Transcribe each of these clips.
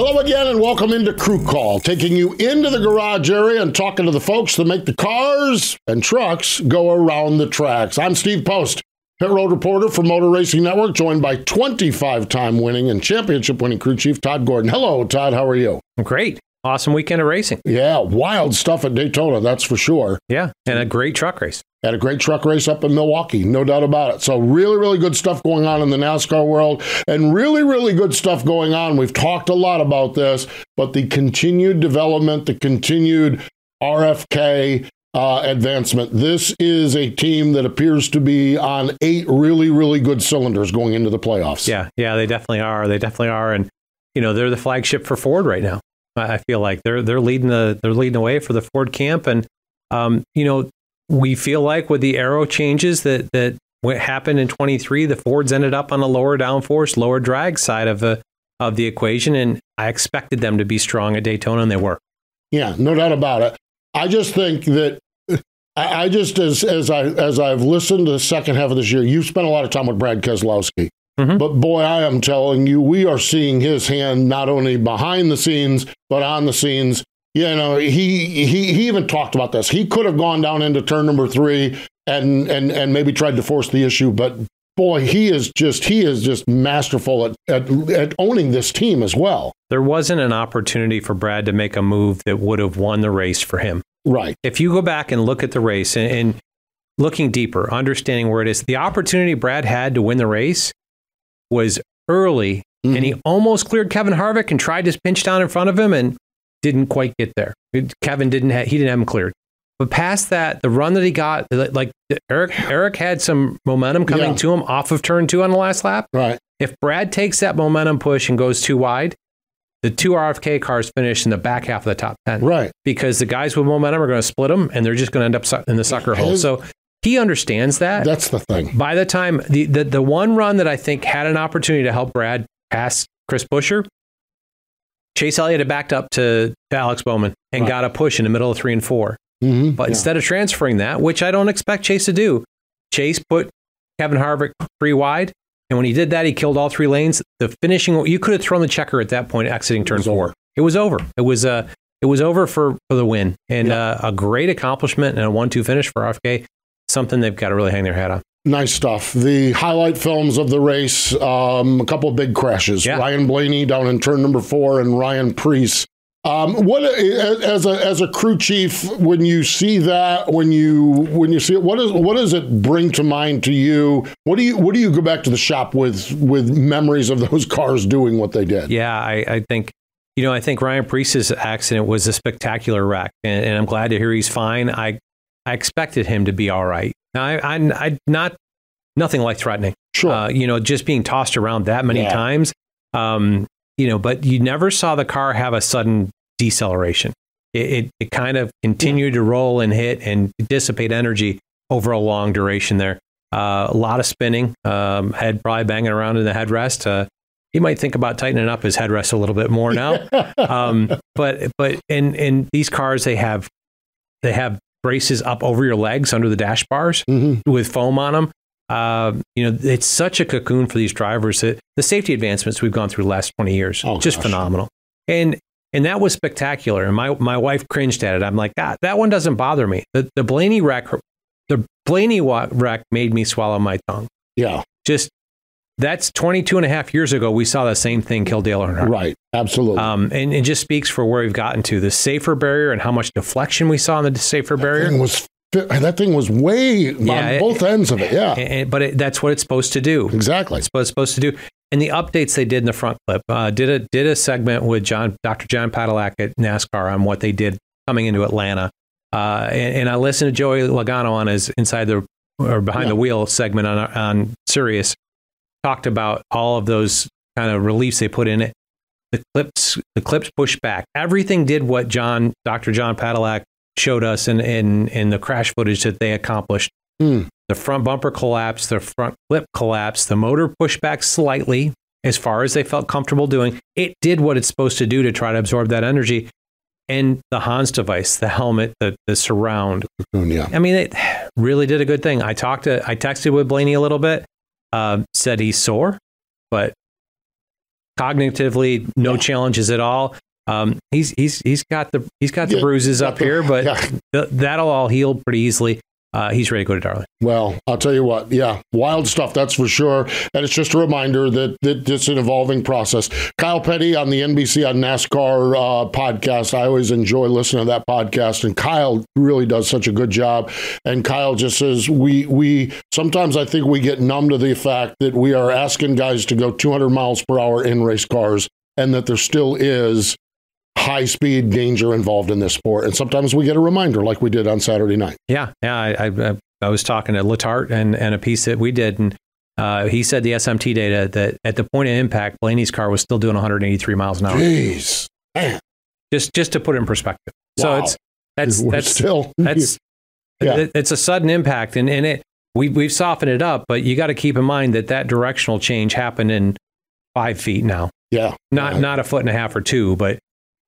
Hello again and welcome into Crew Call, taking you into the garage area and talking to the folks that make the cars and trucks go around the tracks. I'm Steve Post, pit road reporter for Motor Racing Network, joined by 25 time winning and championship winning crew chief Todd Gordon. Hello, Todd. How are you? Great. Awesome weekend of racing. Yeah, wild stuff at Daytona, that's for sure. Yeah, and a great truck race. Had a great truck race up in Milwaukee, no doubt about it. So, really, really good stuff going on in the NASCAR world, and really, really good stuff going on. We've talked a lot about this, but the continued development, the continued RFK uh, advancement. This is a team that appears to be on eight really, really good cylinders going into the playoffs. Yeah, yeah, they definitely are. They definitely are, and you know they're the flagship for Ford right now. I feel like they're they're leading the they're leading the way for the Ford camp, and um, you know we feel like with the aero changes that that what happened in 23, the Fords ended up on the lower downforce, lower drag side of the of the equation, and I expected them to be strong at Daytona, and they were. Yeah, no doubt about it. I just think that I just as as I as I've listened to the second half of this year, you've spent a lot of time with Brad Keselowski. Mm-hmm. But boy, I am telling you, we are seeing his hand not only behind the scenes, but on the scenes. You know, he he he even talked about this. He could have gone down into turn number three and and and maybe tried to force the issue, but boy, he is just he is just masterful at, at, at owning this team as well. There wasn't an opportunity for Brad to make a move that would have won the race for him. Right. If you go back and look at the race and, and looking deeper, understanding where it is, the opportunity Brad had to win the race was early, mm-hmm. and he mm-hmm. almost cleared Kevin Harvick and tried to pinch down in front of him and didn't quite get there. Kevin didn't have, he didn't have him cleared. But past that, the run that he got, like Erik, Erik had some momentum coming yeah. to him off of turn two on the last lap. Right. If Brad takes that momentum push and goes too wide, the two RFK cars finish in the back half of the top 10. Right. Because the guys with momentum are going to split them and they're just going to end up in the sucker hole. So he understands that. That's the thing. By the time the, the the one run that I think had an opportunity to help Brad pass Chris Buescher, Chase Elliott had backed up to, to Alex Bowman and right. got a push in the middle of three and 4 mm-hmm. But yeah. instead of transferring that, which I don't expect Chase to do, Chase put Kevin Harvick three wide. And when he did that, he killed all three lanes. The finishing, you could have thrown the checker at that point, exiting turn four. Over. It was over. It was uh, it was over for, for the win and uh, a great accomplishment and a one-two finish for RFK something they've got to really hang their hat on. Nice stuff. The highlight films of the race, um, a couple of big crashes. Yeah. Ryan Blaney down in turn number four and Ryan Preece. Um, what as a as a crew chief, when you see that, when you when you see it, what is what does it bring to mind to you? What do you what do you go back to the shop with with memories of those cars doing what they did? Yeah, I, I think you know I think Ryan Preece's accident was a spectacular wreck, and, and I'm glad to hear he's fine. I I expected him to be all right. Now, I, I, I not nothing like threatening. Sure. Uh, you know, just being tossed around that many yeah. times. Um, you know, but you never saw the car have a sudden deceleration. It, it, it kind of continued yeah. to roll and hit and dissipate energy over a long duration there. Uh, a lot of spinning, um, head probably banging around in the headrest. Uh, he might think about tightening up his headrest a little bit more now. um, but but in in these cars, they have they have braces up over your legs under the dash bars mm-hmm. with foam on them. Uh, you know, it's such a cocoon for these drivers. That the safety advancements we've gone through the last 20 years, oh, just gosh. phenomenal. And and that was spectacular. And my my wife cringed at it. I'm like, ah, that one doesn't bother me. The the Blaney wreck, the Blaney wreck made me swallow my tongue. Yeah, just that's 22 and a half years ago. We saw the same thing kill Dale Earnhardt. Right. Absolutely. Um, and it just speaks for where we've gotten to the safer barrier and how much deflection we saw in the safer that barrier. Thing was that thing was way yeah, on both ends of it. Yeah. And, but it, that's what it's supposed to do. Exactly. It's what it's supposed to do. And the updates they did in the front clip uh, did a did a segment with John Dr. John Patalak at NASCAR on what they did coming into Atlanta. Uh, and, and, I listened to Joey Logano on his inside the or behind yeah. the wheel segment on on Sirius talked about all of those kind of reliefs they put in it. The clips, the clips pushed back. Everything did what John, Dr. John Patalak showed us in, in, in the crash footage that they accomplished. Mm. The front bumper collapsed, the front clip collapsed, the motor pushed back slightly as far as they felt comfortable doing. It did what it's supposed to do to try to absorb that energy. And the Hans device, the helmet, the, the surround. Yeah. I mean, it really did a good thing. I talked to, I texted with Blaney a little bit, uh, said he's sore, but cognitively, no yeah. challenges at all. Um, he's he's he's got the he's got the yeah, bruises up the, here, but yeah. th- that'll all heal pretty easily uh, he's ready to go to Darling. Well, I'll tell you what, yeah, wild stuff, that's for sure. And it's just a reminder that, that it's an evolving process. Kyle Petty on the NBC on NASCAR uh, podcast. I always enjoy listening to that podcast, and Kyle really does such a good job. And Kyle just says, we, we sometimes I think we get numb to the fact that we are asking guys to go 200 miles per hour in race cars and that there still is high speed danger involved in this sport. And sometimes we get a reminder like we did on Saturday night. Yeah. Yeah. I, I, I was talking to Latart and, and a piece that we did. And uh, he said the SMT data that at the point of impact, Blaney's car was still doing 183 miles an hour. Jeez. Man. Just, just to put it in perspective. Wow. So it's, that's, We're that's still, that's, yeah. it's a sudden impact and, and it, we, we've softened it up, but you got to keep in mind that that directional change happened in five feet now. Yeah. Not, yeah. not a foot and a half or two, but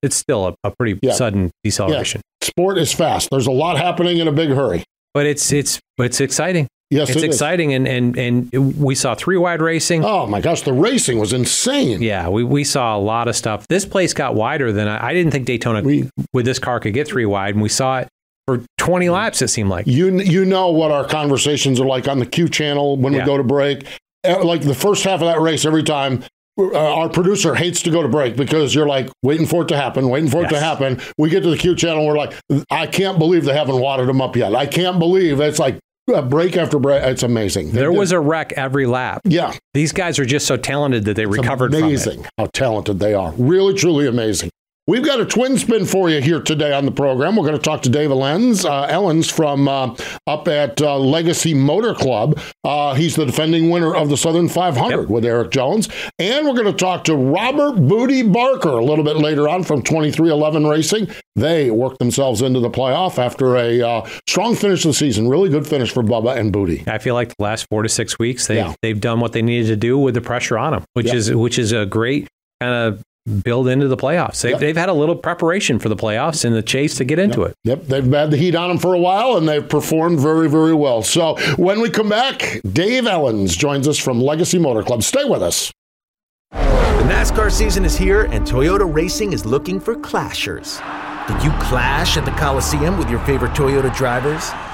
it's still a, a pretty yeah. sudden deceleration. Yeah. Sport is fast. There's a lot happening in a big hurry. But it's it's it's exciting. Yes, it's it exciting, and and and we saw three wide racing. Oh my gosh, the racing was insane. Yeah, we, we saw a lot of stuff. This place got wider than I, I didn't think Daytona we, with this car could get three wide, and we saw it for 20 laps. It seemed like you you know what our conversations are like on the Q channel when yeah. we go to break. Eh, like the first half of that race, every time uh, our producer hates to go to break because you're like waiting for it to happen, waiting for yes. it to happen. We get to the Q channel, we're like, I can't believe they haven't wadded them up yet. I can't believe it's like break after break. It's amazing. They there was a wreck every lap. Yeah, these guys are just so talented that they it's recovered. Amazing how talented they are. Really, truly amazing. We've got a twin spin for you here today on the program. We're going to talk to Dave Elenz, uh, Elenz from uh, up at uh, Legacy Motor Club. Uh, he's the defending winner of the Southern 500 yep. with Erik Jones. And we're going to talk to Robert Bootie Barker a little bit later on from 2311 Racing. They worked themselves into the playoff after a uh, strong finish of the season. Really good finish for Bubba and Bootie. I feel like the last four to six weeks, they've, yeah. they've done what they needed to do with the pressure on them, which, is, which is a great kind of build into the playoffs. They've, yep. they've had a little preparation for the playoffs and the chase to get into yep. it. Yep, they've had the heat on them for a while and they've performed very, very well. So when we come back, Dave Elenz joins us from Legacy Motor Club. Stay with us. The NASCAR season is here and Toyota Racing is looking for clashers. Did you clash at the Coliseum with your favorite Toyota drivers?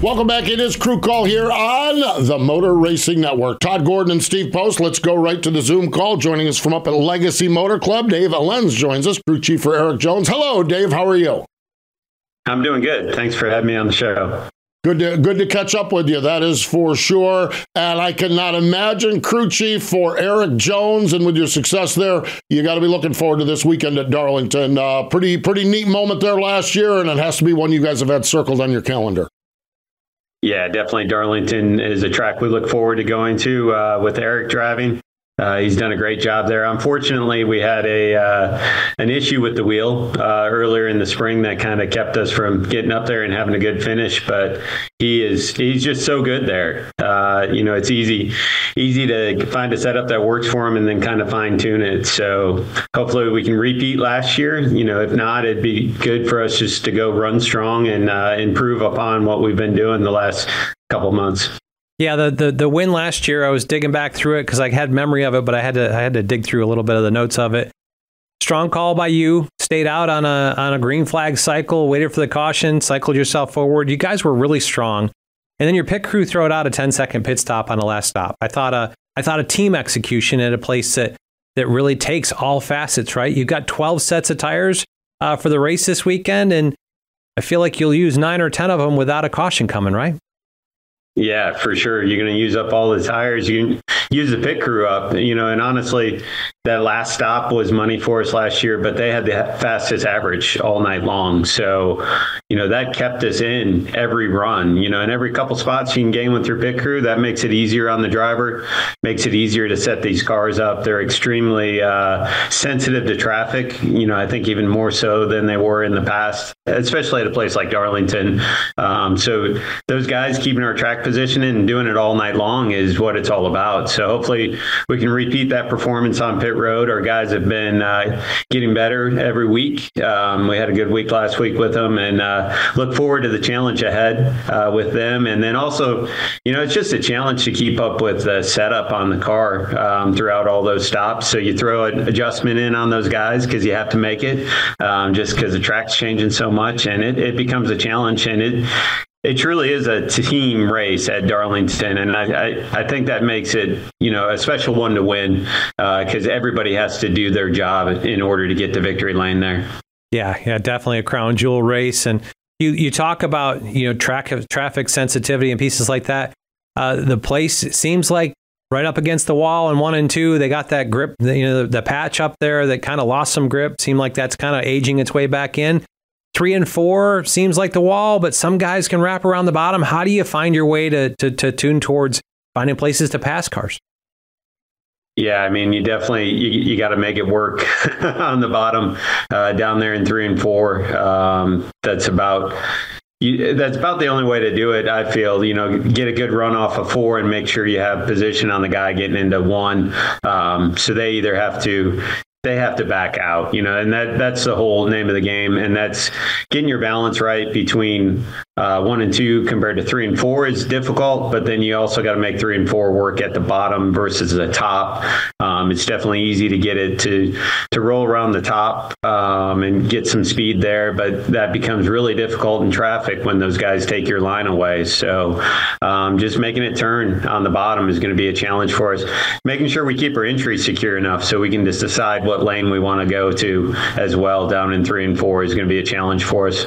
Welcome back. It is Crew Call here on the Motor Racing Network. Todd Gordon and Steve Post. Let's go right to the Zoom call. Joining us from up at Legacy Motor Club, Dave Elenz joins us, crew chief for Erik Jones. Hello, Dave. How are you? I'm doing good. Thanks for having me on the show. Good to, good to catch up with you. That is for sure. And I cannot imagine crew chief for Erik Jones. And with your success there, you got to be looking forward to this weekend at Darlington. Uh, pretty pretty neat moment there last year, and it has to be one you guys have had circled on your calendar. Yeah, definitely. Darlington is a track we look forward to going to uh, with Erik driving. Uh, he's done a great job there. Unfortunately, we had a uh, an issue with the wheel uh, earlier in the spring that kind of kept us from getting up there and having a good finish. But he is he's just so good there. Uh, you know, it's easy easy to find a setup that works for him and then kind of fine tune it. So hopefully we can repeat last year. You know, if not, it'd be good for us just to go run strong and uh, improve upon what we've been doing the last couple months. Yeah, the, the the win last year, I was digging back through it because I had memory of it, but I had to I had to dig through a little bit of the notes of it. Strong call by you. Stayed out on a on a green flag cycle, waited for the caution, cycled yourself forward. You guys were really strong, and then your pit crew throw it out a 10 second pit stop on the last stop. I thought a I thought a team execution at a place that that really takes all facets. Right, you've got 12 sets of tires. uh, for the race this weekend, and I feel like you'll use nine or ten of them without a caution coming, right? Yeah, for sure. You're going to use up all the tires. You use the pit crew up, you know, and honestly, that last stop was money for us last year, but they had the fastest average all night long. So, you know, that kept us in every run, you know, and every couple spots you can gain with your pit crew. That makes it easier on the driver, makes it easier to set these cars up. They're extremely uh, sensitive to traffic, you know, I think even more so than they were in the past, especially at a place like Darlington. Um, so, those guys keeping our track position and doing it all night long is what it's all about. So, hopefully, we can repeat that performance on pit road. Our guys have been uh, getting better every week. Um, we had a good week last week with them, and uh, look forward to the challenge ahead uh, with them. And then also, you know, it's just a challenge to keep up with the setup on the car um, throughout all those stops. So you throw an adjustment in on those guys because you have to make it, um, just because the track's changing so much, and it, it becomes a challenge. And it it truly is a team race at Darlington, and I, I, I, think that makes it you know a special one to win because uh, everybody has to do their job in order to get to victory lane there. Yeah, yeah, definitely a crown jewel race, and you you talk about you know track traffic sensitivity and pieces like that. Uh, the place seems like right up against the wall in one and two. They got that grip, you know, the, the patch up there that kind of lost some grip. Seemed like that's kind of aging its way back in. Three and four seems like the wall, but some guys can wrap around the bottom. How do you find your way to, to, to tune towards finding places to pass cars? Yeah, I mean, you definitely you, you got to make it work on the bottom uh, down there in three and four. Um, that's about you, that's about the only way to do it. I feel you know get a good run off of four and make sure you have position on the guy getting into one. Um, so they either have to they have to back out, you know, and that that's the whole name of the game, and that's getting your balance right between uh, one and two compared to three and four is difficult, but then you also got to make three and four work at the bottom versus the top. Um, it's definitely easy to get it to to roll around the top um, and get some speed there, but that becomes really difficult in traffic when those guys take your line away. So um, just making it turn on the bottom is going to be a challenge for us. Making sure we keep our entry secure enough so we can just decide what lane we want to go to as well down in three and four is going to be a challenge for us.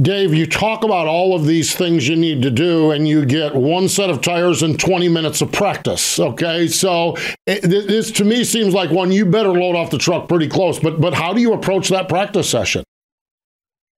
Dave, you talk about all of these things you need to do, and you get one set of tires and 20 minutes of practice. Okay, so it, this to me seems like one you better load off the truck pretty close. But but how do you approach that practice session?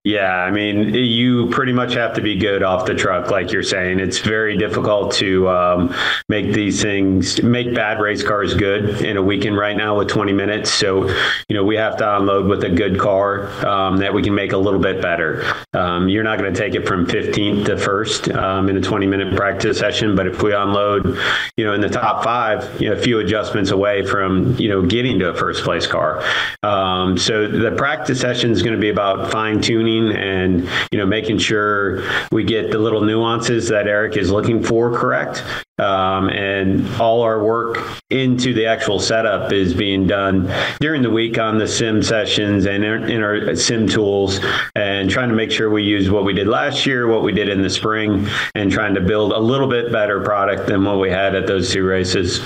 Yeah, I mean, you pretty much have to be good off the truck, like you're saying. It's very difficult to um, make these things, make bad race cars good in a weekend right now with 20 minutes. So, you know, we have to unload with a good car um, that we can make a little bit better. Um, you're not going to take it from 15th to first um, in a 20 minute practice session, but if we unload, you know, in the top five, you know, a few adjustments away from, you know, getting to a first place car. Um, so the practice session is going to be about fine tuning and you know making sure we get the little nuances that Erik is looking for correct. Um, and all our work into the actual setup is being done during the week on the sim sessions and in our sim tools and trying to make sure we use what we did last year, what we did in the spring, and trying to build a little bit better product than what we had at those two races.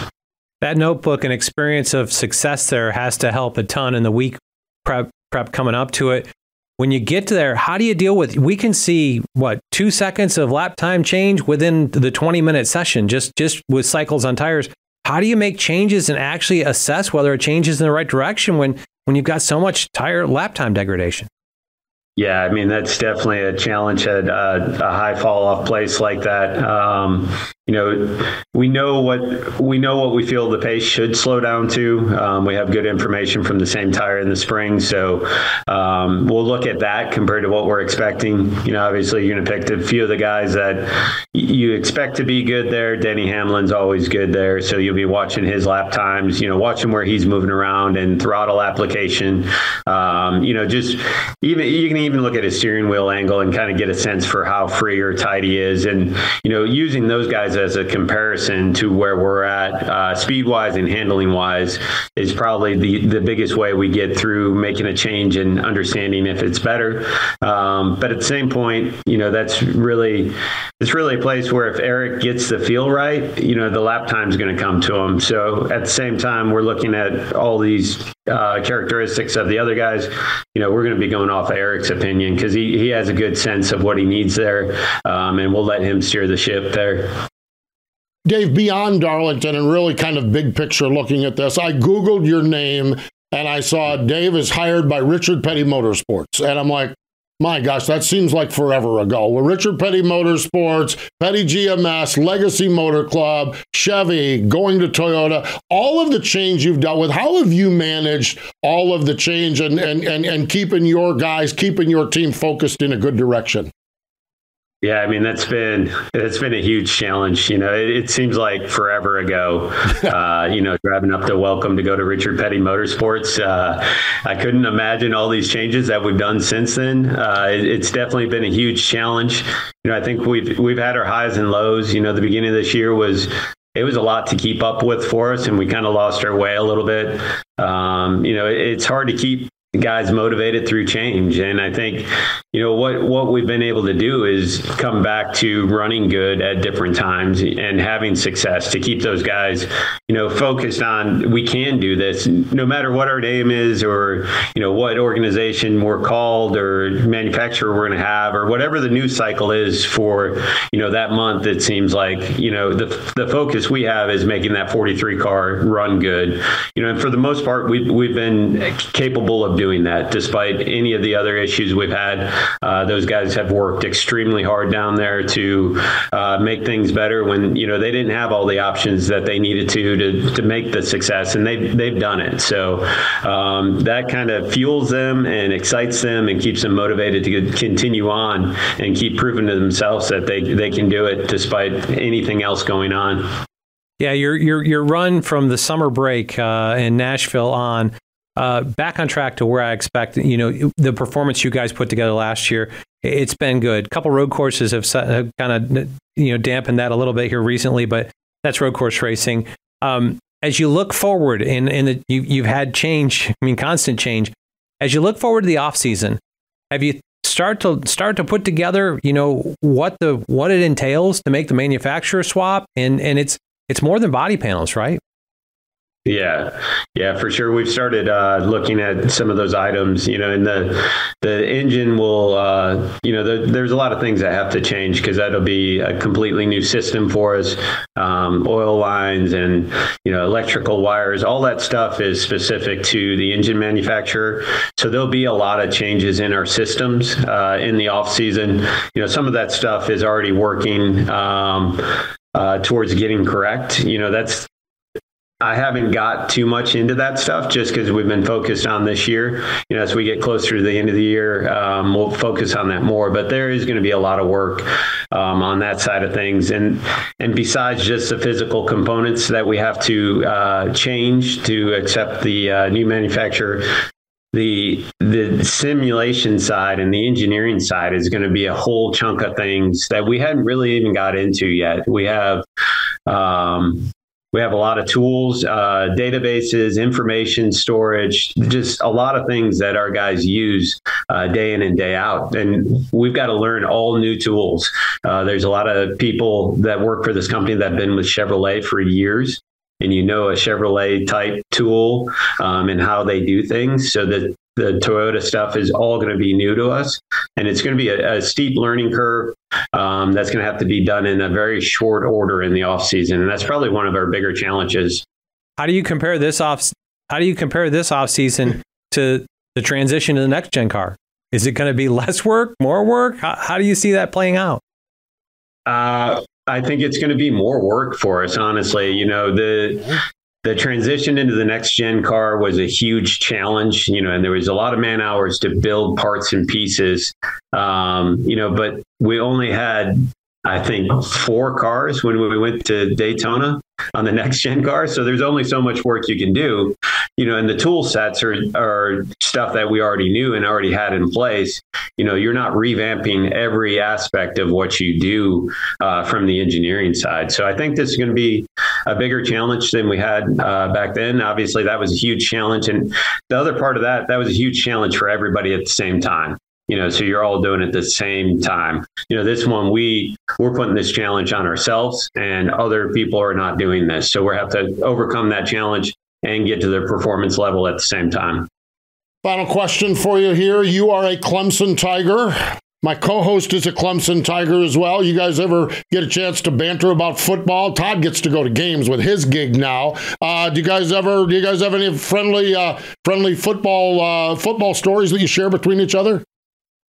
That notebook and experience of success there has to help a ton in the week prep, prep coming up to it when you get there, how do you deal with? We can see what two seconds of lap time change within the 20 minute session, just just with cycles on tires. How do you make changes and actually assess whether it changes in the right direction when when you've got so much tire lap time degradation? Yeah, I mean that's definitely a challenge at uh, a high fall off place like that. Um, you know, we know what we know what we feel the pace should slow down to. Um, we have good information from the same tire in the spring, so um, we'll look at that compared to what we're expecting. You know, obviously you're going to pick a few of the guys that you expect to be good there. Denny Hamlin's always good there, so you'll be watching his lap times. You know, watching where he's moving around and throttle application. Um, you know, just even you can even look at his steering wheel angle and kind of get a sense for how free or tight he is, and you know, using those guys wise as a comparison to where we're at, uh, speed wise and handling wise, is probably the, the biggest way we get through making a change and understanding if it's better. Um, but at the same point, you know, that's really, it's really a place where if Erik gets the feel right, you know, the lap time is going to come to him. So at the same time, we're looking at all these uh, characteristics of the other guys, you know, we're going to be going off of Erik's opinion because he, he has a good sense of what he needs there, um, and we'll let him steer the ship there. Dave, beyond Darlington and really kind of big picture looking at this, I Googled your name and I saw Dave is hired by Richard Petty Motorsports. And I'm like, my gosh, that seems like forever ago. Well, Richard Petty Motorsports, Petty GMS, Legacy Motor Club, Chevy, going to Toyota, all of the change you've dealt with, how have you managed all of the change and, and, and, and keeping your guys, keeping your team focused in a good direction? Yeah, I mean that's been it's been a huge challenge. You know, it, it seems like forever ago. Uh, you know, driving up to Welcome to go to Richard Petty Motorsports. Uh, I couldn't imagine all these changes that we've done since then. Uh, it, it's definitely been a huge challenge. You know, I think we've we've had our highs and lows. You know, the beginning of this year was it was a lot to keep up with for us, and we kind of lost our way a little bit. Um, you know, it's hard to keep guys motivated through change. And I think, you know, what, what we've been able to do is come back to running good at different times and having success to keep those guys, you know, focused on we can do this no matter what our name is or, you know, what organization we're called or manufacturer we're going to have or whatever the news cycle is for, you know, that month. It seems like, you know, the, the focus we have is making that 43 car run good, you know, and for the most part, we've, we've been capable of doing that despite any of the other issues we've had. Uh, those guys have worked extremely hard down there to uh, make things better when you know they didn't have all the options that they needed to to, to make the success, and they've they've done it. So um, that kind of fuels them and excites them and keeps them motivated to continue on and keep proving to themselves that they they can do it despite anything else going on. Yeah, your your your run from the summer break uh, in Nashville on uh, back on track to where I expect. You know, the performance you guys put together last year, it's been good. A couple road courses have, have kind of you know dampened that a little bit here recently, but that's road course racing. Um, as you look forward, and in you, you've had change, I mean, constant change. As you look forward to the off season, have you start to start to put together, you know, what the what it entails to make the manufacturer swap, and and it's it's more than body panels, right? Yeah, yeah, for sure. We've started uh, looking at some of those items. You know, and the the engine will, uh, you know, the, there's a lot of things that have to change because that'll be a completely new system for us. Um, oil lines and you know electrical wires, all that stuff is specific to the engine manufacturer. So there'll be a lot of changes in our systems uh, in the off season. You know, some of that stuff is already working. Um, uh, towards getting correct. You know, that's I haven't got too much into that stuff just because we've been focused on this year. You know, as we get closer to the end of the year, um, we'll focus on that more. But there is going to be a lot of work um, on that side of things, and and besides just the physical components that we have to uh, change to accept the uh, new manufacturer, the the simulation side and the engineering side is going to be a whole chunk of things that we hadn't really even got into yet. We have um, we have a lot of tools, uh, databases, information storage, just a lot of things that our guys use uh, day in and day out. And we've got to learn all new tools. Uh, there's a lot of people that work for this company that have been with Chevrolet for years. And you know a Chevrolet type tool um, and how they do things, so that the Toyota stuff is all going to be new to us, and it's going to be a, a steep learning curve. Um, that's going to have to be done in a very short order in the off season, and that's probably one of our bigger challenges. How do you compare this off? How do you compare this off season to the transition to the next gen car? Is it going to be less work, more work? How, how do you see that playing out? Uh, I think it's going to be more work for us, honestly. You know, the the transition into the next gen car was a huge challenge, you know, and there was a lot of man hours to build parts and pieces, um, you know, but we only had I think, four cars when we went to Daytona on the next gen car. So there's only so much work you can do, you know, and the tool sets are, are stuff that we already knew and already had in place. You know, you're not revamping every aspect of what you do uh, from the engineering side. So I think this is going to be a bigger challenge than we had uh, back then. Obviously, that was a huge challenge. And the other part of that, that was a huge challenge for everybody at the same time you know so you're all doing it at the same time you know this one we we're putting this challenge on ourselves and other people are not doing this so we have to overcome that challenge and get to their performance level at the same time final question for you here you are a clemson tiger my co-host is a Clemson Tiger as well. You guys ever get a chance to banter about football? Todd gets to go to games with his gig now. Uh, do you guys ever? Do you guys have any friendly, uh, friendly football uh, football stories that you share between each other?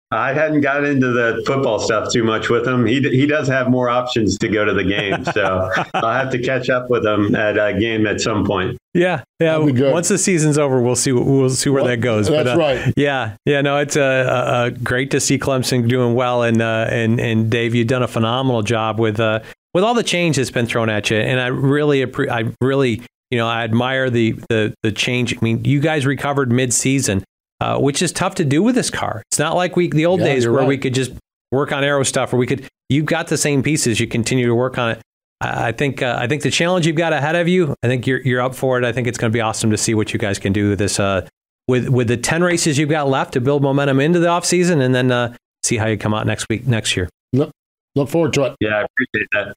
I hadn't got into the football stuff too much with him. He he does have more options to go to the game, so I'll have to catch up with him at a game at some point. Yeah, yeah. Once the season's over, we'll see we'll see where well, that goes. That's but, uh, right. Yeah, yeah. No, it's uh, uh, great to see Clemson doing well, and uh, and and Dave, you've done a phenomenal job with uh, with all the change that's been thrown at you, and I really I really you know I admire the the the change. I mean, you guys recovered mid season uh, which is tough to do with this car. It's not like we the old yeah, days where right. we could just work on aero stuff, or we could. You've got the same pieces. You continue to work on it. I think uh, I think the challenge you've got ahead of you. I think you're you're up for it. I think it's going to be awesome to see what you guys can do with this. Uh, with with the ten races you've got left to build momentum into the off season, and then uh, see how you come out next week next year. Look, look forward to it. Yeah, I appreciate that.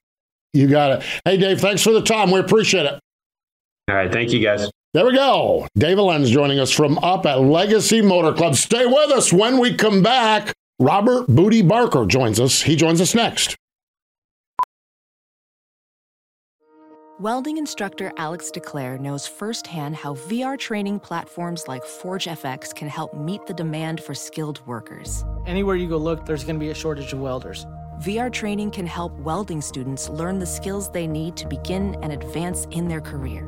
You got it. Hey, Dave, thanks for the time. We appreciate it. All right, thank you, guys. There we go. Dave Lenz joining us from up at Legacy Motor Club. Stay with us when we come back. Robert Bootie Barker joins us. He joins us next. Welding instructor Alex DeClaire knows firsthand how VR training platforms like ForgeFX can help meet the demand for skilled workers. Anywhere you go look, there's going to be a shortage of welders. VR training can help welding students learn the skills they need to begin and advance in their career.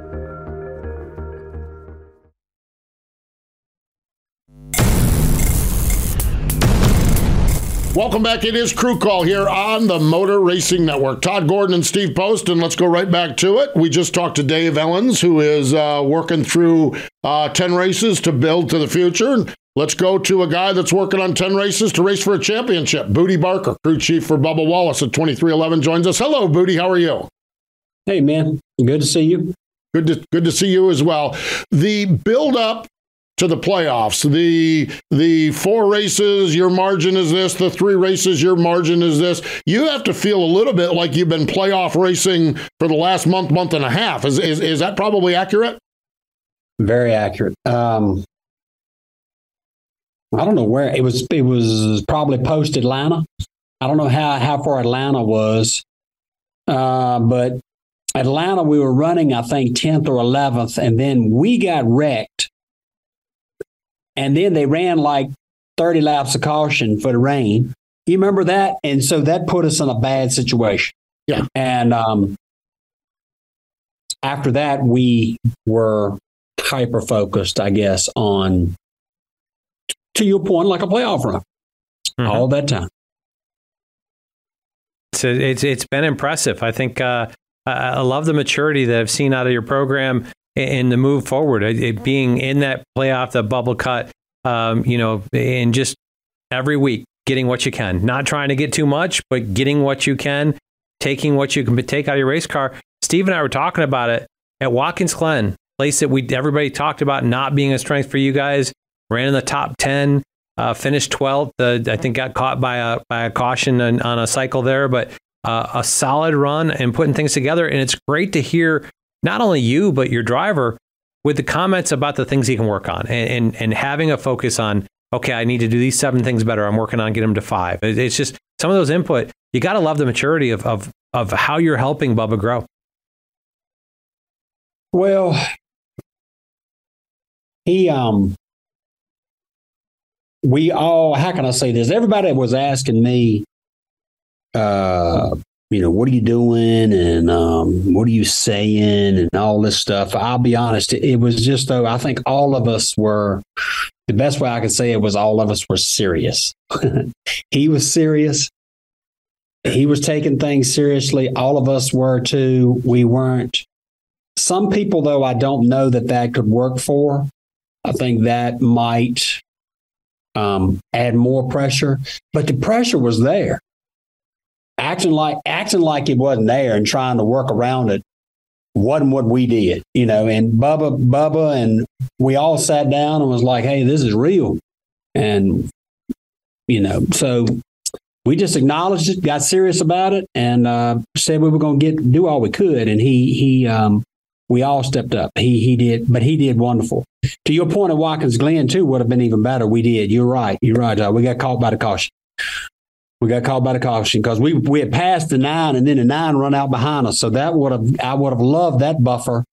Welcome back. It is Crew Call here on the Motor Racing Network. Todd Gordon and Steve Post, and let's go right back to it. We just talked to Dave Elenz, who is uh, working through uh, 10 races to build to the future. Let's go to a guy that's working on 10 races to race for a championship. Bootie Barker, crew chief for Bubba Wallace at 2311, joins us. Hello, Bootie. How are you? Hey, man. Good to see you. Good to, good to see you as well. The build up to the playoffs. The the four races, your margin is this. The three races, your margin is this. You have to feel a little bit like you've been playoff racing for the last month, month and a half. Is is, is that probably accurate? Very accurate. Um, I don't know where it was. It was probably post Atlanta. I don't know how how far Atlanta was, uh, but Atlanta we were running I think tenth or eleventh, and then we got wrecked and then they ran like 30 laps of caution for the rain. You remember that? And so that put us in a bad situation. Yeah. And um, after that, we were hyper focused, I guess, on, to your point, like a playoff run mm-hmm. all that time. It's, it's, it's been impressive. I think uh, I love the maturity that I've seen out of your program and the move forward, it, being in that playoff, the bubble cut, um, you know, and just every week getting what you can, not trying to get too much, but getting what you can, taking what you can take out of your race car. Steve and I were talking about it at Watkins Glen, place that we everybody talked about not being a strength for you guys. Ran in the top ten, uh, finished 12th. Uh, I think got caught by a by a caution on, on a cycle there, but uh, a solid run and putting things together. And it's great to hear not only you, but your driver with the comments about the things he can work on and, and, and having a focus on, okay, I need to do these seven things better. I'm working on getting them to five. It's just some of those input. You got to love the maturity of, of, of how you're helping Bubba grow. Well, he, um, we all, how can I say this? Everybody was asking me, uh, you know, what are you doing and um, what are you saying and all this stuff. I'll be honest, it, it was just though I think all of us were the best way I could say it was all of us were serious. he was serious. He was taking things seriously. All of us were too. We weren't. Some people, though, I don't know that that could work for. I think that might um, add more pressure, but the pressure was there acting like acting like it wasn't there and trying to work around it wasn't what we did, you know. And Bubba, Bubba, and we all sat down and was like, "Hey, this is real," and you know, so we just acknowledged it, got serious about it, and uh, said we were going to get do all we could. And he he um, we all stepped up. He he did, but he did wonderful. To your point of Watkins Glen too would have been even better. We did. You're right. You're right. Uh, we got caught by the caution. We got called by the caution because we we had passed the nine and then the nine run out behind us. So that would have I would have loved that buffer.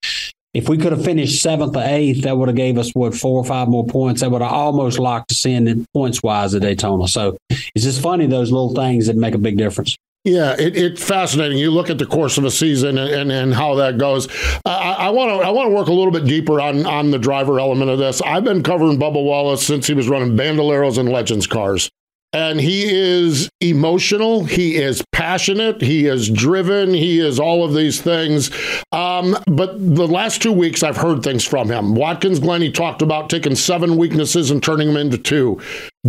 If we could have finished seventh or eighth, that would have gave us what four or five more points. That would have almost locked us in points wise at Daytona. So it's just funny those little things that make a big difference. Yeah, it, it's fascinating. You look at the course of a season and, and, and how that goes. I want to I want to work a little bit deeper on on the driver element of this. I've been covering Bubba Wallace since he was running Bandoleros and Legends cars and he is emotional. He is passionate. He is driven. He is all of these things. Um, but the last two weeks, I've heard things from him. Watkins Glen, he talked about taking seven weaknesses and turning them into two.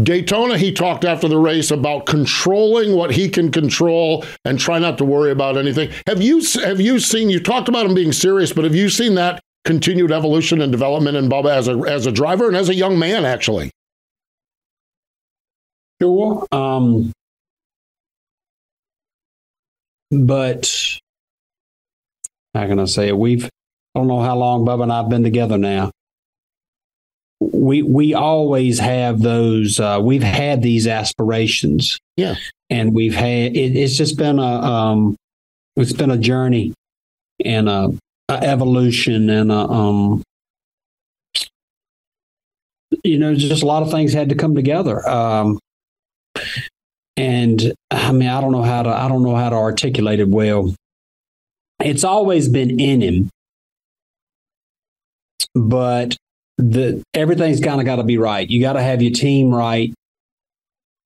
Daytona, he talked after the race about controlling what he can control and try not to worry about anything. Have you have you seen? You talked about him being serious, but have you seen that continued evolution and development in Bubba as a as a driver and as a young man, actually? Sure. Um, but how can I say it? We've I don't know how long Bubba and I've been together now. We we always have those. Uh, we've had these aspirations. Yeah, and we've had it, it's just been a um, it's been a journey and a, a evolution and a um, you know just a lot of things had to come together. Um, and I mean, I don't know how to, I don't know how to articulate it well. It's always been in him, but the everything's kind of got to be right. You got to have your team right.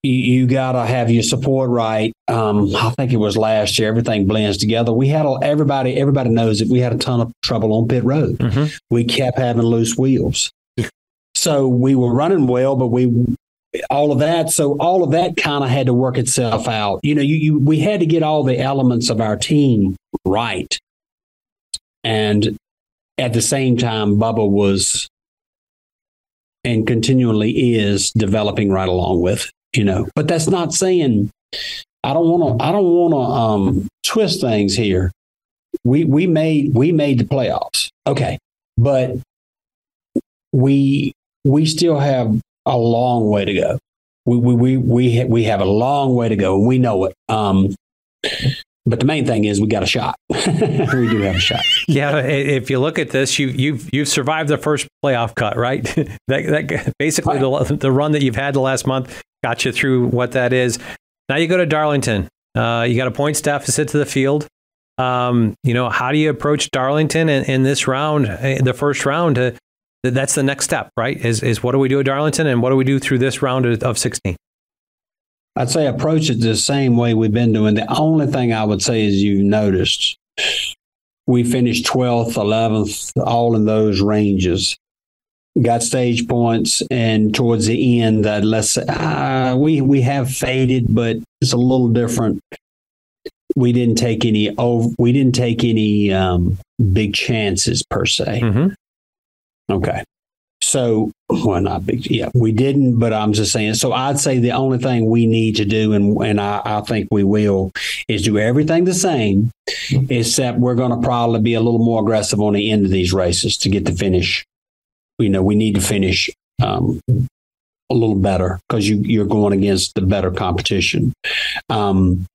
You, you got to have your support right. Um, I think it was last year. Everything blends together. We had a, everybody. Everybody knows that we had a ton of trouble on pit road. Mm-hmm. We kept having loose wheels. So we were running well, but we all of that. So all of that kind of had to work itself out. You know, you, you we had to get all the elements of our team right. And at the same time, Bubba was and continually is developing right along with, you know. But that's not saying I don't want to I don't want to um twist things here. We we made we made the playoffs. Okay. But we we still have a long way to go. We we we we, we have a long way to go, and we know it. Um, but the main thing is we got a shot. we do have a shot. Yeah, if you look at this, you you've you've survived the first playoff cut, right? that that basically right. the the run that you've had the last month got you through what that is. Now you go to Darlington. Uh, you got a points deficit to the field. Um, you know, how do you approach Darlington in, in this round, eh, the first round, to that's the next step, right? Is is what do we do at Darlington, and what do we do through this round of 16? I'd say approach it the same way we've been doing. The only thing I would say is you've noticed we finished 12th, 11th, all in those ranges. Got stage points, and towards the end, that let's uh, we we have faded, but it's a little different. We didn't take any over. We didn't take any um, big chances per se. Mm-hmm. Okay. So, well, not big. Yeah, we didn't, but I'm just saying. So, I'd say the only thing we need to do, and and I, I think we will, is do everything the same, except we're going to probably be a little more aggressive on the end of these races to get the finish. You know, we need to finish um, a little better because you you're going against the better competition. Um,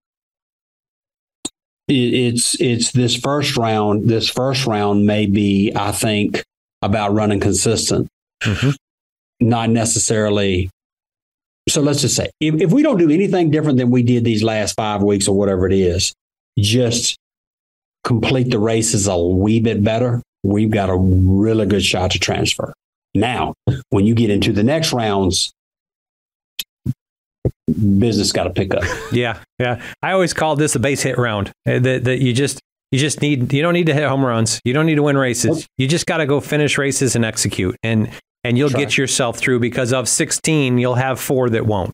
it, it's it's this first round. This first round may be, I think about running consistent, mm-hmm. not necessarily. So let's just say if, if we don't do anything different than we did these last five weeks or whatever it is, just complete the races a wee bit better, we've got a really good shot to transfer. Now, when you get into the next rounds, business got to pick up. Yeah, yeah. I always call this a base hit round. Uh, that that you just you just need you don't need to hit home runs. You don't need to win races. You just got to go finish races and execute, and and you'll get yourself through because of 16, you'll have four that won't.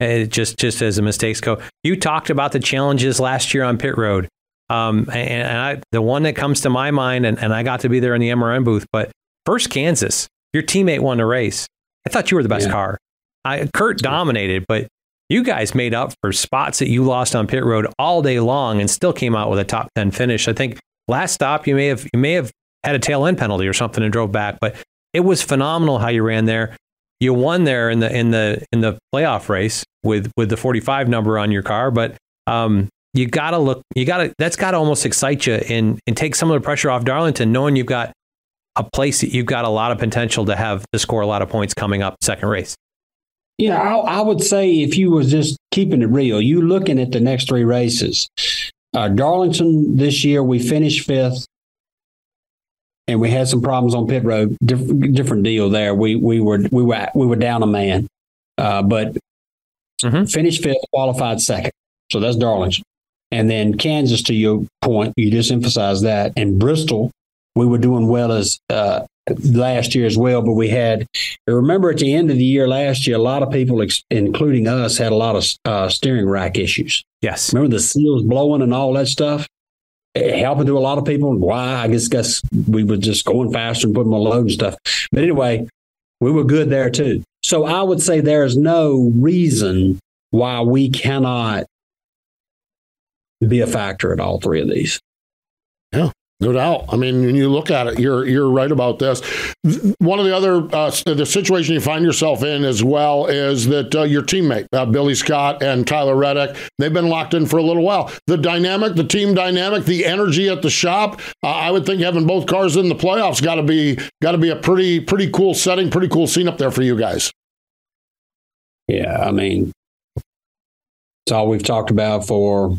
It just just as the mistakes go. You talked about the challenges last year on pit road. Um, and, and I, the one that comes to my mind, and, and I got to be there in the MRN booth, but first Kansas, your teammate won the race. I thought you were the best yeah. car. I, Kurt dominated, but you guys made up for spots that you lost on pit road all day long and still came out with a top 10 finish. I think last stop you may have you may have had a tail end penalty or something and drove back, but it was phenomenal how you ran there. You won there in the in the in the playoff race with with the 45 number on your car, but um, you got to look you got to that's got to almost excite you and and take some of the pressure off Darlington knowing you've got a place that you've got a lot of potential to have to score a lot of points coming up second race. Yeah, I, I, would say if you was just keeping it real, you looking at the next three races. Uh, Darlington this year we finished fifth, and we had some problems on pit road. Diff- different deal there. We we were we were we were down a man, uh, but mm-hmm. finished fifth, qualified second. So that's Darlington, and then Kansas. To your point, you just emphasized that, and Bristol. We were doing well as uh, last year as well, but we had, remember at the end of the year last year, a lot of people, including us, had a lot of uh, steering rack issues. Yes. Remember the seals blowing and all that stuff? It happened to a lot of people. Why? I guess, guess we were just going faster and putting on load and stuff. But anyway, we were good there too. So I would say there is no reason why we cannot be a factor at all three of these. Yeah. No doubt. I mean, when you look at it, you're you're right about this. One of the other uh, the situation you find yourself in as well is that uh, your teammate uh, Billy Scott and Tyler Reddick they've been locked in for a little while. The dynamic, the team dynamic, the energy at the shop. Uh, I would think having both cars in the playoffs got to be got to be a pretty pretty cool setting, pretty cool scene up there for you guys. Yeah, I mean, it's all we've talked about for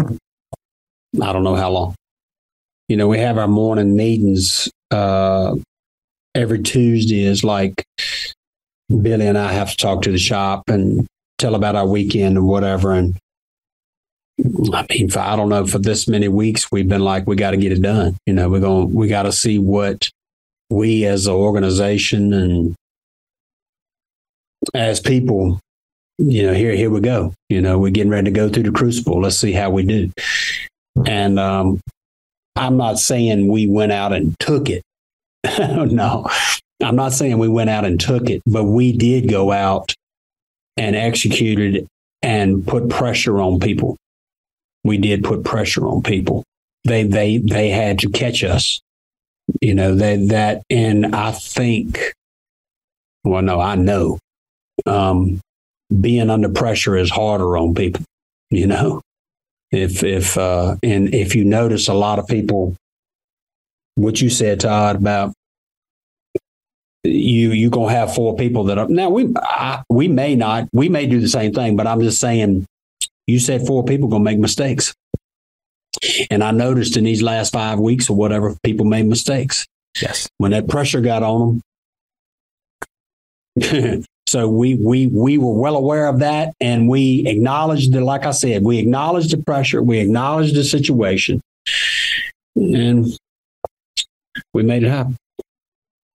I don't know how long you know, we have our morning meetings uh, every Tuesday. Is like Billy and I have to talk to the shop and tell about our weekend and whatever. And I mean, for, I don't know, for this many weeks, we've been like, we got to get it done. You know, we're going, we got to see what we as an organization and as people, you know, here, here we go. You know, we're getting ready to go through the crucible. Let's see how we do. And um, I'm not saying we went out and took it. no, I'm not saying we went out and took it, but we did go out and executed and put pressure on people. We did put pressure on people. They they they had to catch us. You know, they that and I think well no, I know. Um being under pressure is harder on people, you know. If if uh, and if you notice, a lot of people, what you said, Todd, about you you gonna have four people that are now we I, we may not we may do the same thing, but I'm just saying, you said four people gonna make mistakes, and I noticed in these last five weeks or whatever, people made mistakes. Yes, when that pressure got on them, So we we we were well aware of that, and we acknowledged that. Like I said, we acknowledged the pressure, we acknowledged the situation, and we made it happen.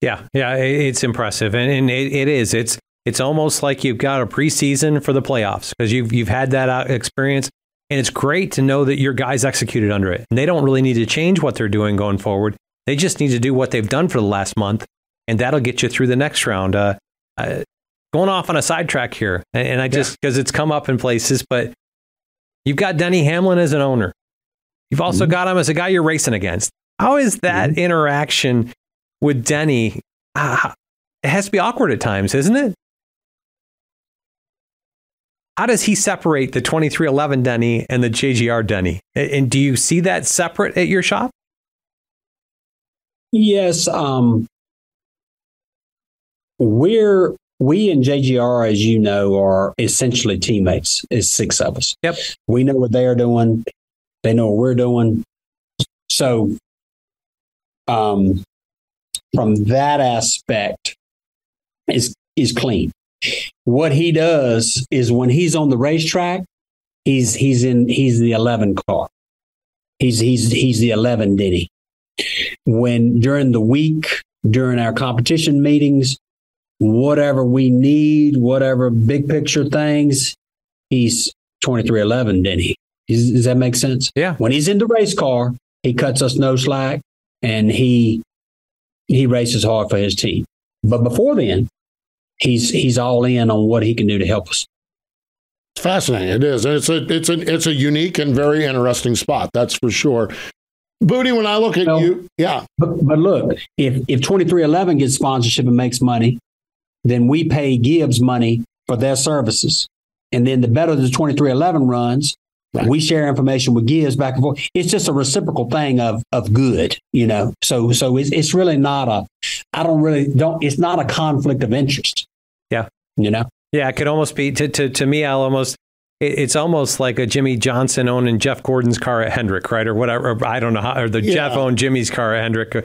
Yeah, yeah, it's impressive, and, and it, it is. It's it's almost like you've got a preseason for the playoffs because you've you've had that uh, experience, and it's great to know that your guys executed under it. And they don't really need to change what they're doing going forward. They just need to do what they've done for the last month, and that'll get you through the next round. Uh, uh, going off on a sidetrack here, and I just because yeah. it's come up in places, but you've got Denny Hamlin as an owner. You've also mm-hmm. got him as a guy you're racing against. How is that mm-hmm. interaction with Denny? Uh, it has to be awkward at times, isn't it? How does he separate the 2311 Denny and the JGR Denny? And do you see that separate at your shop? Yes. Um, we're we and JGR, as you know, are essentially teammates. It's six of us. Yep. We know what they are doing. They know what we're doing. So, um, from that aspect, is is clean. What he does is when he's on the racetrack, he's he's in he's the eleven car. He's he's he's the eleven Denny. When during the week, during our competition meetings, whatever we need, whatever big picture things, he's 2311 Denny. Does, does that make sense? Yeah. When he's in the race car, he cuts us no slack and he he races hard for his team. But before then, he's he's all in on what he can do to help us. It's fascinating. It is. It's a it's a it's a unique and very interesting spot. That's for sure. Bootie, when I look at No. you, yeah, But, but look, if if 2311 gets sponsorship and makes money, then we pay Gibbs money for their services. And then the better the 2311 runs, Right. we share information with Gibbs back and forth. It's just a reciprocal thing of of good, you know. So so it's it's really not a I don't really don't it's not a conflict of interest. Yeah. You know? Yeah, it could almost be to to, to me. I'll almost it's almost like a Jimmie Johnson owning Jeff Gordon's car at Hendrick, right, or whatever. or I don't know how, or the Yeah. Jeff owned Jimmie's car at Hendrick.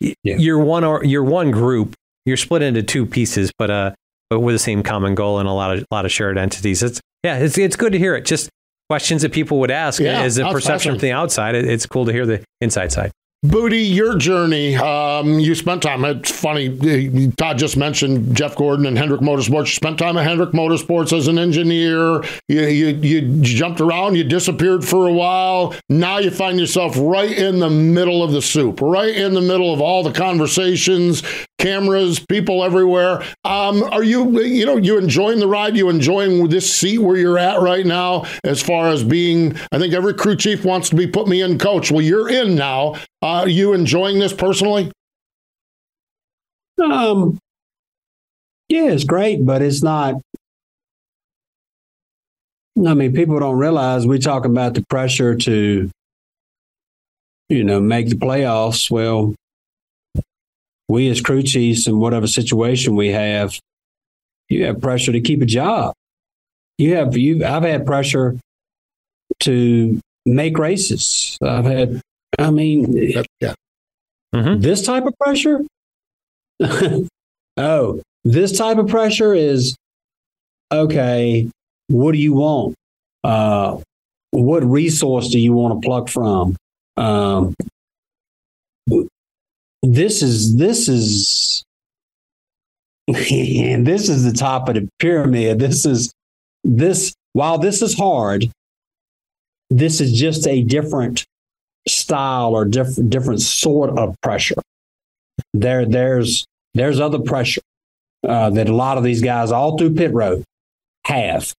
Yeah. You're one or you're one group. You're split into two pieces, but uh, but with the same common goal and a lot of lot of shared entities. It's yeah, it's it's good to hear it. Just questions that people would ask Yeah, as a perception from the outside. It, it's cool to hear the inside side. Bootie, your journey. Um, you spent time. It's funny. Todd just mentioned Jeff Gordon and Hendrick Motorsports. You spent time at Hendrick Motorsports as an engineer. You, you you jumped around. You disappeared for a while. Now you find yourself right in the middle of the soup, right in the middle of all the conversations, cameras, people everywhere. Um, are you you know you enjoying the ride? You enjoying this seat where you're at right now? As far as being, I think every crew chief wants to be put me in coach. Well, you're in now. Are you enjoying this personally? Um yeah, it's great, but it's not I mean, people don't realize we talk about the pressure to, you know, make the playoffs. Well, we as crew chiefs in whatever situation we have, you have pressure to keep a job. You have you. I've had pressure to make races. I've had. I mean, That- yeah. this type of pressure. oh, this type of pressure is okay. What do you want? Uh, what resource do you want to pluck from? Um, this is this is and this is the top of the pyramid. This is this while this is hard. This is just a different style or different different sort of pressure. There there's there's other pressure uh, that a lot of these guys all through pit road have,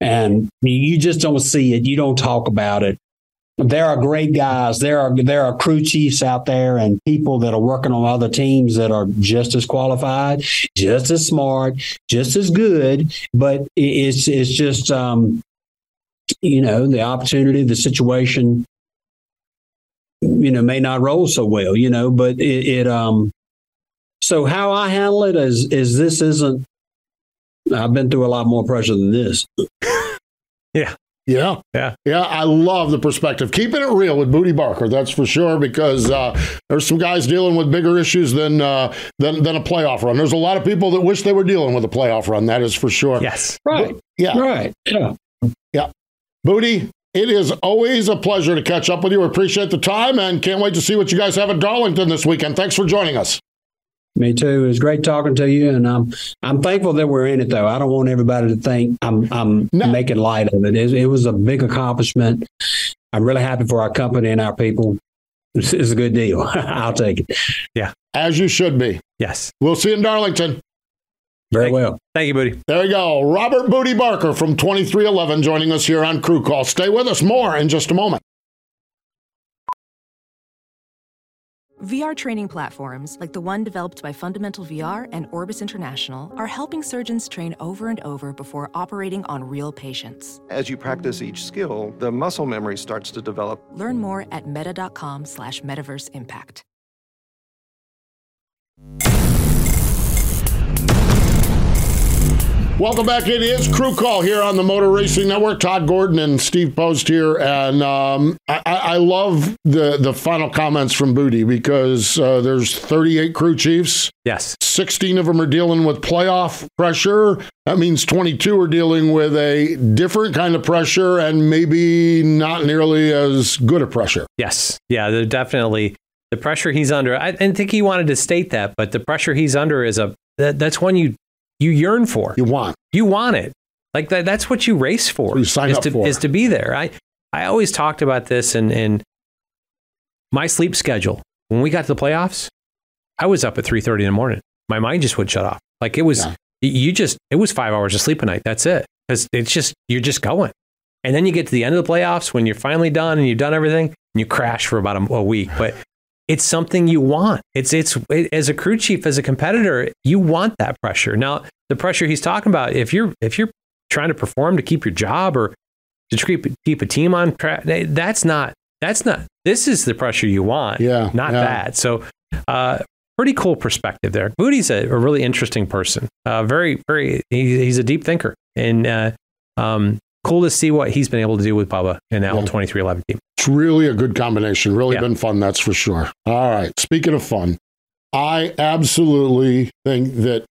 and you just don't see it. You don't talk about it. There are great guys. There are there are crew chiefs out there and people that are working on other teams that are just as qualified, just as smart, just as good. But it's it's just um, you know the opportunity, the situation you know may not roll so well you know but it, it um so how i handle it is is this isn't i've been through a lot more pressure than this Yeah. Yeah. Yeah. Yeah. I love the perspective. Keeping it real with Bootie Barker, that's for sure, because uh, there's some guys dealing with bigger issues than, uh, than than a playoff run. There's a lot of people that wish they were dealing with a playoff run. That is for sure. Yes. right Yeah. right Yeah. yeah Bootie, it is always a pleasure to catch up with you. Appreciate the time and can't wait to see what you guys have at Darlington this weekend. Thanks for joining us. me too it was great talking to you and i'm i'm thankful that we're in it though i don't want everybody to think i'm i'm No. making light of it. it it was a big accomplishment i'm really happy for our company and our people it's, it's a good deal i'll take it Yeah, As you should be. Yes. We'll see you in Darlington. Very Thank- well Thank you, Bootie. There you go. Robert Bootie Barker from 2311 joining us here on Crew Call. Stay with us more in just a moment. VR training platforms, like the one developed by Fundamental VR and Orbis International, are helping surgeons train over and over before operating on real patients. As you practice each skill, the muscle memory starts to develop. Learn more at meta.com slash metaverse impact. Welcome back. It is Crew Call here on the Motor Racing Network. Todd Gordon and Steve Post here, and um, I, I, love the the final comments from Bootie because uh, there's 38 crew chiefs. Yes, 16 of them are dealing with playoff pressure. That means 22 are dealing with a different kind of pressure and maybe not nearly as good a pressure. Yes, yeah, they're definitely the pressure he's under. I think he wanted to state that, but the pressure he's under is a that, that's one you you yearn for. You want. You want it. Like that, that's what you race for. You sign is up to, for. is to be there. I I always talked about this and and my sleep schedule. When we got to the playoffs, I was up at 3:30 in the morning. My mind just would shut off. Like it was yeah. you just it was 5 hours of sleep a night. That's it. Cuz it's just you're just going. And then you get to the end of the playoffs when you're finally done and you've done everything and you crash for about a, a week. But it's something you want. It's it's it, as a crew chief, as a competitor, you want that pressure. Now, the pressure he's talking about, if you're if you're trying to perform to keep your job or to keep keep a team on track, that's not that's not. This is the pressure you want. Yeah, not yeah. that. So, uh, pretty cool perspective there. Bootie's a, a really interesting person. Uh, very very. He, he's a deep thinker and. Uh, um, cool to see what he's been able to do with Bubba in that yeah. 2311 team. It's really a good combination. Really yeah. been fun, that's for sure. All right. Speaking of fun, I absolutely think that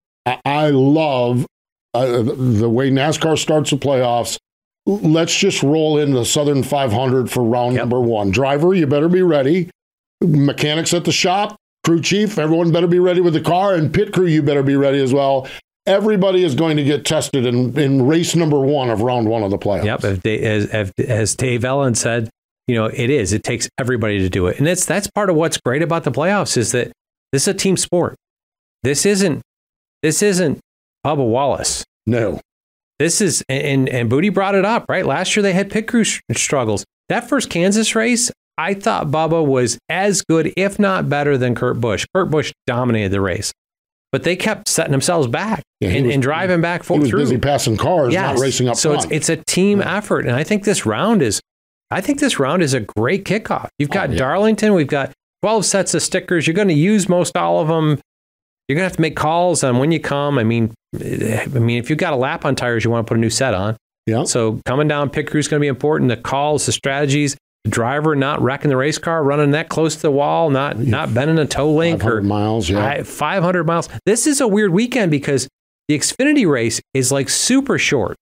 I love uh, the way NASCAR starts the playoffs. Let's just roll in the Southern 500 for round yep. number one. Driver, you better be ready. Mechanics at the shop, crew chief, everyone better be ready with the car, and pit crew, you better be ready as well everybody is going to get tested in, in race number one of round one of the playoffs. Yep. As, as, as Dave Elenz said, you know, it is. It takes everybody to do it. And it's, that's part of what's great about the playoffs is that this is a team sport. This isn't, this isn't Bubba Wallace. No. This is, and, and Bootie brought it up, right? Last year they had pit crew struggles. That first Kansas race, I thought Bubba was as good, if not better, than Kurt Busch. Kurt Busch dominated the race but they kept setting themselves back yeah, and, was, and, driving back full he was through. busy passing cars, yes. not racing up so front. it's, it's a team yeah. effort, and I think this round is, I think this round is a great kickoff. You've oh, got oh, yeah. Darlington, we've got twelve sets of stickers. You're going to use most all of them. You're going to have to make calls on when you come. I mean, I mean, if you've got a lap on tires, you want to put a new set on. Yeah. So coming down pit crew is going to be important. The calls, the strategies driver not wrecking the race car, running that close to the wall, not yeah. not bending a toe link or miles, yeah, five hundred miles. This is a weird weekend because the Xfinity race is like super short.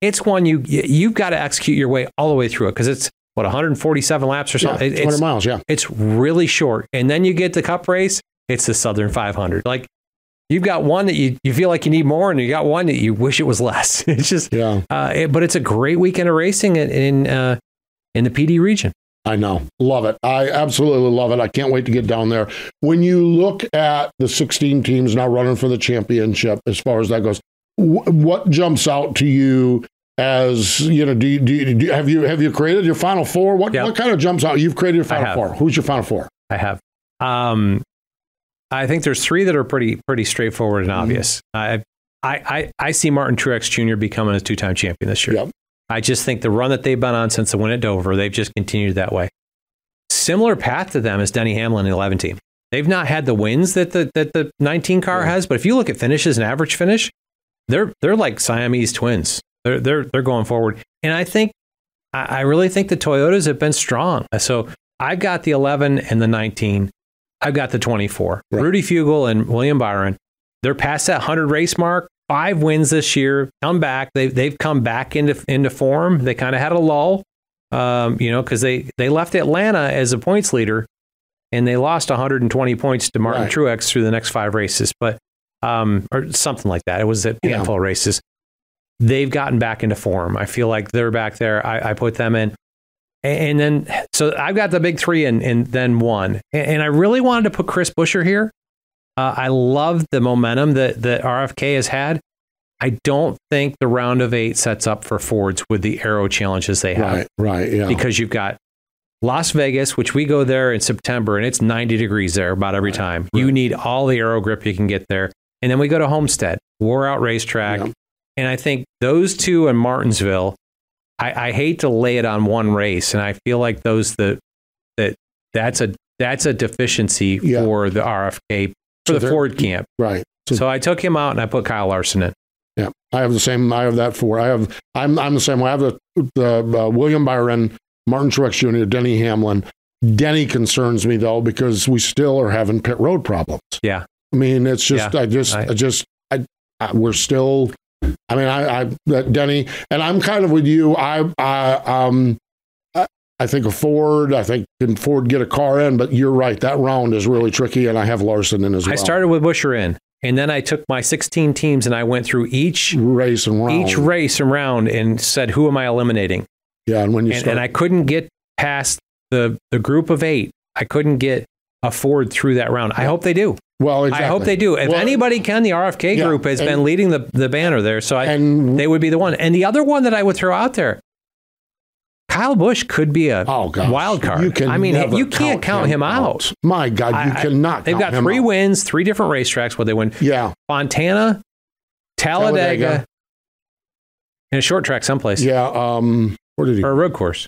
It's one you you've got to execute your way all the way through it because it's what 147 laps or something. Yeah, 200 miles, yeah. It's really short, and then you get the Cup race. It's the Southern 500. Like you've got one that you, you feel like you need more, and you got one that you wish it was less. It's just, yeah. Uh, it, but it's a great weekend of racing in, in uh, in the Pee Dee region. I know. Love it. I absolutely love it. I can't wait to get down there. When you look at the 16 teams now running for the championship, as far as that goes, what jumps out to you as you know? Do you, do you, do you have you have you created your final four? What yep. what kind of jumps out? You've created your final four. Who's your final four? I have. Um, I think there's three that are pretty pretty straightforward and mm-hmm. obvious. Mm-hmm. I, I I see Martin Truex Jr. becoming a two time champion this year. Yep. I just think the run that they've been on since the win at Dover, they've just continued that way. Similar path to them is Denny Hamlin in the 11 team. They've not had the wins that the that the 19 car yeah. has, but if you look at finishes and average finish, they're they're like Siamese twins. They're they're they're going forward, and I think I really think the Toyotas have been strong. So I've got the 11 and the 19. I've got the 24. Right. Rudy Fugle and William Byron. They're past that 100 race mark five wins this year, come back. They've they've come back into into form. They kind of had a lull, um, you know, because they they left Atlanta as a points leader, and they lost 120 points to Martin right. Truex through the next five races, but um, or something like that. It was a handful yeah. of races. They've gotten back into form. I feel like they're back there. I, I put them in. And then, so I've got the big three and, and then one. And I really wanted to put Chris Buescher here uh, I love the momentum that, that RFK has had. I don't think the round of eight sets up for Fords with the aero challenges they have. Right, right, yeah. Because you've got Las Vegas, which we go there in September, and it's 90 degrees there about every right, time. Right. You need all the aero grip you can get there. And then we go to Homestead, wore out racetrack. Yeah. And I think those two and Martinsville, I, I, hate to lay it on one race, and I feel like those that that that's a that's a deficiency yeah. for the RFK for so the Ford camp. Right. So, so, I took him out and I put Kyle Larson in. Yeah, I have the same. I have that for. I have. I'm. I'm the same. way. I have the the uh, William Byron, Martin Truex Jr., Denny Hamlin. Denny concerns me though because we still are having pit road problems. Yeah. I mean, it's just. Yeah. I just. I- I, just. I, I. We're still. I mean, I. I Denny and I'm kind of with you. I. I. Um. I, think a Ford. I think can Ford get a car in, but you're right. That round is really tricky, and I have Larson in as well. I started with Buescher in, and then I took my 16 teams and I went through each race and round. each race and round and said, who am I eliminating? Yeah, and when you And, start, and I couldn't get past the the group of eight. I couldn't get a Ford through that round. I hope they do. well, exactly. I hope they do. If Well, anybody can, the RFK Yeah, group has and- been leading the, the banner there, so I, and they would be the one. And the other one that I would throw out there, Kyle Busch could be a Oh gosh. wild card. You can I mean, you can't count, him out. My God, you I- cannot. They've count got him three out. wins, three different racetracks where they win Yeah, Fontana, Talladega, Talladega. and a short track someplace, yeah. Um, where did he? or a road course.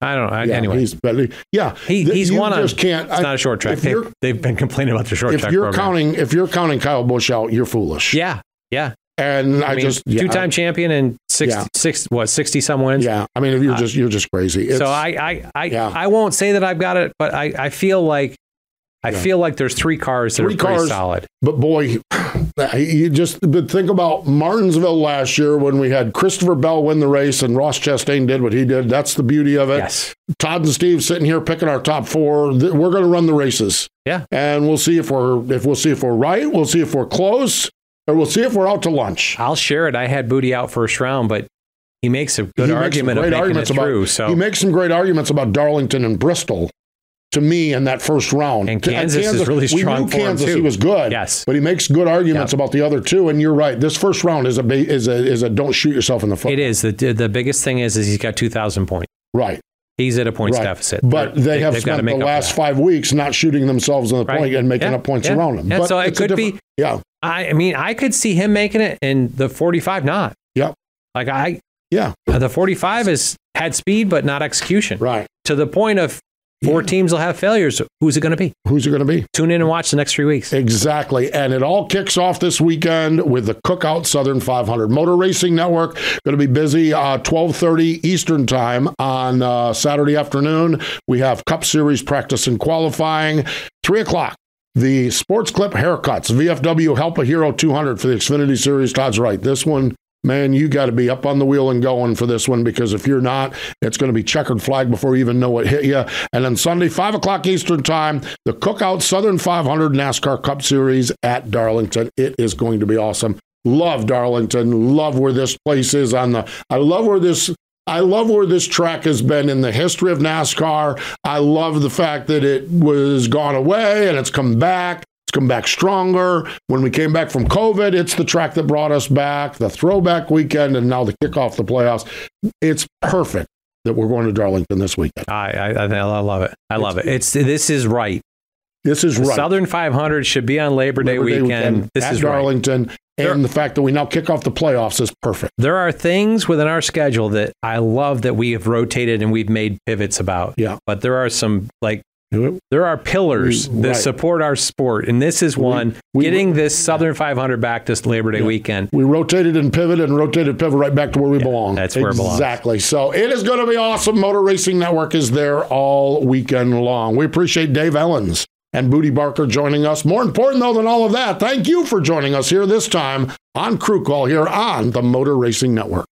I don't know. I- yeah, anyway, he's but yeah. he, he's you won on. Just can't. It's I- not a short track. They, you're- they've been complaining about the short if track you're program. counting, if you're counting Kyle Busch out, you're foolish. yeah, yeah. and I, I, mean, just yeah, two-time champion and six, Yeah. six, what, sixty some wins. Yeah, I mean, if you're Uh, just you're just crazy. It's, so I, I, I, Yeah. I won't say that I've got it, but I, I feel like, I Yeah. feel like there's three cars that Three are pretty cars. solid. But boy, you just but think about Martinsville last year when we had Christopher Bell win the race and Ross Chastain did what he did. That's the beauty of it. Yes. Todd and Steve sitting here picking our top four. We're going to run the races. Yeah. and we'll see if we're if we'll see if we're right. We'll see if we're close, or we'll see if we're out to lunch. I'll share it. I had Bootie out first round, but he makes a good He argument great arguments about- through. So He makes some great arguments about Darlington and Bristol. To me, in that first round, And To- Kansas is really we strong knew for him, Kansas, too. he was good. Yes. but he makes good arguments Yep. about the other two. And you're right. This first round is a is a is a don't shoot yourself in the foot. it is the the biggest thing is is he's got two thousand points. right. He's at a points Right. deficit, But They're- they have to spent the last five weeks not shooting themselves in the Right. point and making Yeah. up points Yeah. around them. Yeah, But so it could be- yeah, I, I mean, I could see him making it, and the forty-five not. Yep. Like I, yeah, the forty-five has had speed, but not execution. right. To the point of four teams will have failures. Who's it going to be? Who's it going to be? Tune in and watch the next three weeks. Exactly. And it all kicks off this weekend with the Cook Out Southern 500. Motor Racing Network going to be busy uh, 1230 Eastern Time on uh, Saturday afternoon. We have Cup Series practice and qualifying. 3 o'clock. The Sport Clips Haircuts, VFW Help a Hero 200 for the Xfinity Series. Todd's right. This one, man, you got to be up on the wheel and going for this one because if you're not, it's going to be checkered flag before you even know what hit you. And then Sunday, 5 o'clock Eastern Time, the Cook Out Southern 500 NASCAR Cup Series at Darlington. It is going to be awesome. Love Darlington. Love where this place is on the. I love where this. I love where this track has been in the history of NASCAR. I love the fact that it was gone away and it's come back. It's come back stronger. When we came back from COVID, it's the track that brought us back, the throwback weekend, and now the kickoff the playoffs. It's perfect that we're going to Darlington this weekend. I, I, I love it. I love it. It's this is right. This is The right. Southern 500 should be on Labor Day, Labor Day weekend. This at is right. Darlington. And the fact that we now kick off the playoffs is perfect. There are things within our schedule that I love that we have rotated and we've made pivots about. Yeah. But there are some like there are pillars We- that right. support our sport, and this is one. we- getting this Southern 500 back this Labor Day weekend. We rotated and pivoted and rotated pivot right back to where we belong. that's where it belongs. Exactly. So it is going to be awesome. Motor Racing Network is there all weekend long. We appreciate Dave Elenz and Bootie Barker joining us. More important, though, than all of that, thank you for joining us here this time on Crew Call here on the Motor Racing Network.